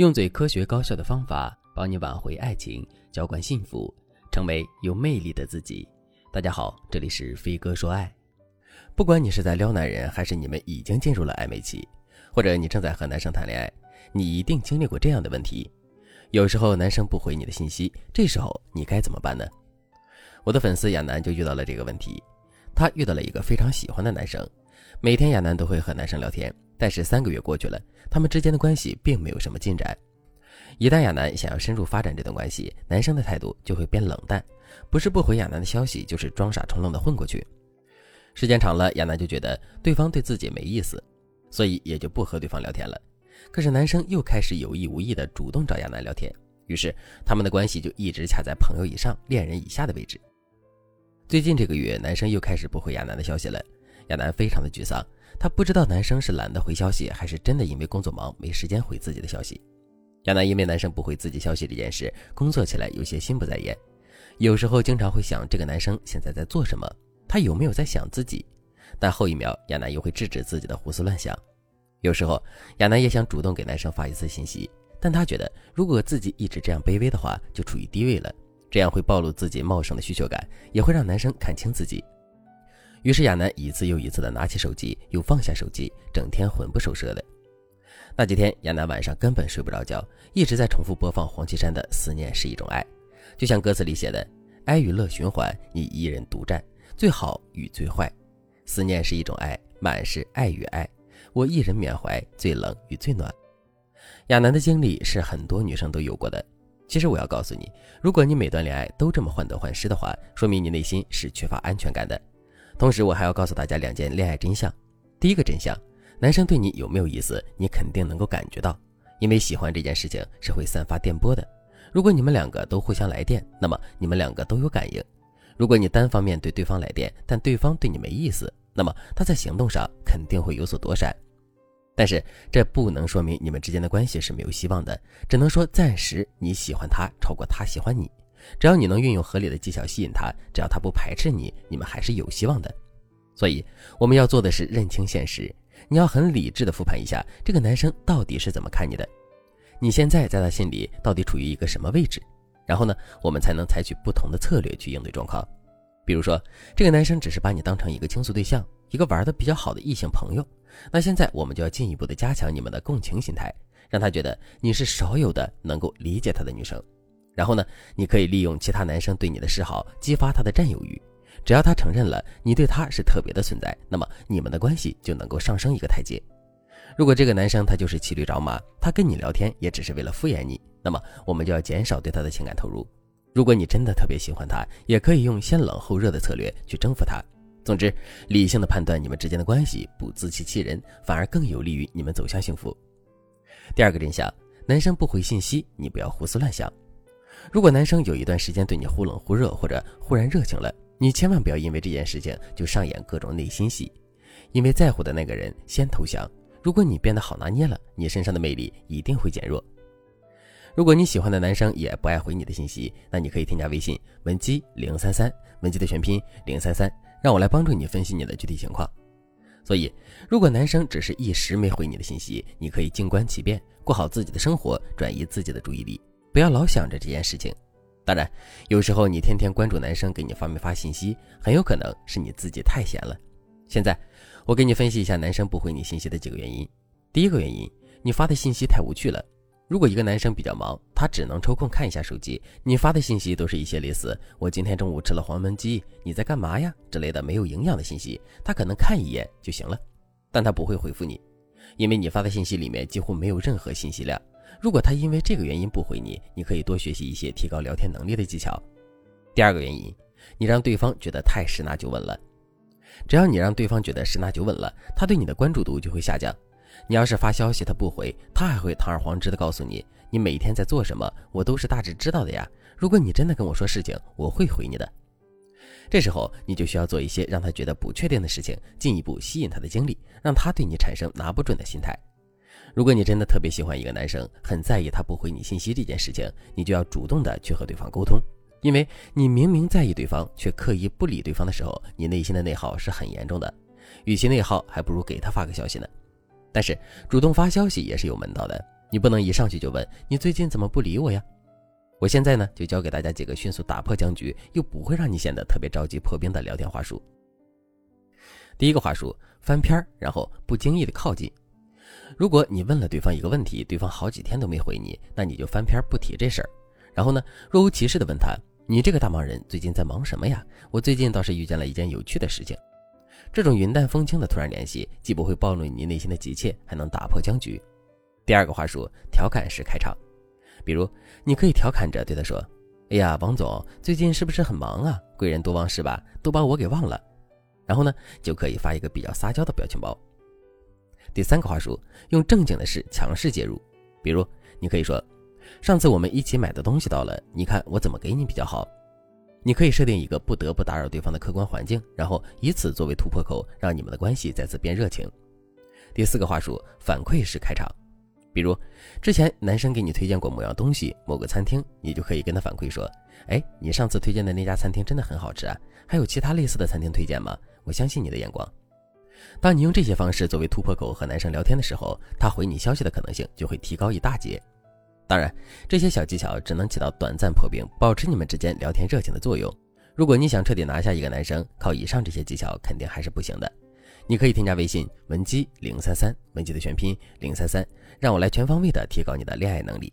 用最科学高效的方法帮你挽回爱情，浇灌幸福，成为有魅力的自己。大家好，这里是飞哥说爱。不管你是在撩男人，还是你们已经进入了暧昧期，或者你正在和男生谈恋爱，你一定经历过这样的问题：有时候男生不回你的信息，这时候你该怎么办呢？我的粉丝亚楠就遇到了这个问题。她遇到了一个非常喜欢的男生，每天亚楠都会和男生聊天。但是三个月过去了，他们之间的关系并没有什么进展。一旦亚楠想要深入发展这段关系，男生的态度就会变冷淡，不是不回亚楠的消息，就是装傻充愣的混过去。时间长了，亚楠就觉得对方对自己没意思，所以也就不和对方聊天了。可是男生又开始有意无意的主动找亚楠聊天，于是他们的关系就一直卡在朋友以上、恋人以下的位置。最近这个月，男生又开始不回亚楠的消息了，亚楠非常的沮丧。她不知道男生是懒得回消息，还是真的因为工作忙没时间回自己的消息。亚楠因为男生不回自己消息这件事，工作起来有些心不在焉，有时候经常会想这个男生现在在做什么，他有没有在想自己？但后一秒，亚楠又会制止自己的胡思乱想。有时候，亚楠也想主动给男生发一次信息，但他觉得如果自己一直这样卑微的话，就处于低位了，这样会暴露自己茂盛的需求感，也会让男生看清自己。于是亚楠一次又一次的拿起手机，又放下手机，整天魂不守舍的。那几天，亚楠晚上根本睡不着觉，一直在重复播放黄绮珊的《思念是一种爱》，就像歌词里写的：“哀与乐循环，你一人独占，最好与最坏。思念是一种爱，满是爱与爱，我一人缅怀，最冷与最暖。”亚楠的经历是很多女生都有过的。其实我要告诉你，如果你每段恋爱都这么患得患失的话，说明你内心是缺乏安全感的。同时，我还要告诉大家两件恋爱真相。第一个真相，男生对你有没有意思，你肯定能够感觉到，因为喜欢这件事情是会散发电波的。如果你们两个都互相来电，那么你们两个都有感应。如果你单方面对对方来电，但对方对你没意思，那么他在行动上肯定会有所躲闪。但是这不能说明你们之间的关系是没有希望的，只能说暂时你喜欢他超过他喜欢你。只要你能运用合理的技巧吸引他，只要他不排斥你，你们还是有希望的。所以我们要做的是认清现实，你要很理智的复盘一下这个男生到底是怎么看你的，你现在在他心里到底处于一个什么位置，然后呢，我们才能采取不同的策略去应对状况。比如说，这个男生只是把你当成一个倾诉对象，一个玩的比较好的异性朋友，那现在我们就要进一步的加强你们的共情心态，让他觉得你是少有的能够理解他的女生。然后呢，你可以利用其他男生对你的示好，激发他的占有欲。只要他承认了你对他是特别的存在，那么你们的关系就能够上升一个台阶。如果这个男生他就是骑驴找马，他跟你聊天也只是为了敷衍你，那么我们就要减少对他的情感投入。如果你真的特别喜欢他，也可以用先冷后热的策略去征服他。总之，理性的判断你们之间的关系，不自欺欺人，反而更有利于你们走向幸福。第二个真相，男生不回信息，你不要胡思乱想。如果男生有一段时间对你忽冷忽热，或者忽然热情了，你千万不要因为这件事情就上演各种内心戏，因为在乎的那个人先投降。如果你变得好拿捏了，你身上的魅力一定会减弱。如果你喜欢的男生也不爱回你的信息，那你可以添加微信文姬零三三，文姬的全拼零三三，让我来帮助你分析你的具体情况。所以，如果男生只是一时没回你的信息，你可以静观其变，过好自己的生活，转移自己的注意力。不要老想着这件事情。当然，有时候你天天关注男生给你发没发信息，很有可能是你自己太闲了。现在，我给你分析一下男生不回你信息的几个原因。第一个原因，你发的信息太无趣了。如果一个男生比较忙，他只能抽空看一下手机，你发的信息都是一些类似“我今天中午吃了黄焖鸡，你在干嘛呀”之类的没有营养的信息，他可能看一眼就行了，但他不会回复你，因为你发的信息里面几乎没有任何信息量。如果他因为这个原因不回你，你可以多学习一些提高聊天能力的技巧。第二个原因，你让对方觉得太十拿九稳了。只要你让对方觉得十拿九稳了，他对你的关注度就会下降。你要是发消息他不回，他还会堂而皇之的告诉你，你每天在做什么，我都是大致知道的呀。如果你真的跟我说事情，我会回你的。这时候你就需要做一些让他觉得不确定的事情，进一步吸引他的精力，让他对你产生拿不准的心态。如果你真的特别喜欢一个男生，很在意他不回你信息这件事情，你就要主动的去和对方沟通，因为你明明在意对方，却刻意不理对方的时候，你内心的内耗是很严重的。与其内耗，还不如给他发个消息呢。但是主动发消息也是有门道的，你不能一上去就问你最近怎么不理我呀？我现在呢就教给大家几个迅速打破僵局又不会让你显得特别着急破冰的聊天话术。第一个话术，翻篇儿，然后不经意的靠近。如果你问了对方一个问题，对方好几天都没回你，那你就翻篇不提这事儿。然后呢，若无其事的问他：“你这个大忙人最近在忙什么呀？”我最近倒是遇见了一件有趣的事情。这种云淡风轻的突然联系，既不会暴露你内心的急切，还能打破僵局。第二个话术，调侃式开场。比如，你可以调侃着对他说：“哎呀，王总最近是不是很忙啊？贵人多忘事吧？都把我给忘了。”然后呢，就可以发一个比较撒娇的表情包。第三个话术，用正经的事强势介入。比如，你可以说：“上次我们一起买的东西到了，你看我怎么给你比较好？”你可以设定一个不得不打扰对方的客观环境，然后以此作为突破口，让你们的关系再次变热情。第四个话术，反馈式开场。比如，之前男生给你推荐过某样东西、某个餐厅，你就可以跟他反馈说：“哎，你上次推荐的那家餐厅真的很好吃啊！还有其他类似的餐厅推荐吗？我相信你的眼光。”当你用这些方式作为突破口和男生聊天的时候，他回你消息的可能性就会提高一大截。当然，这些小技巧只能起到短暂破冰、保持你们之间聊天热情的作用。如果你想彻底拿下一个男生，靠以上这些技巧肯定还是不行的。你可以添加微信文姬零三三，文姬的全拼零三三，让我来全方位的提高你的恋爱能力。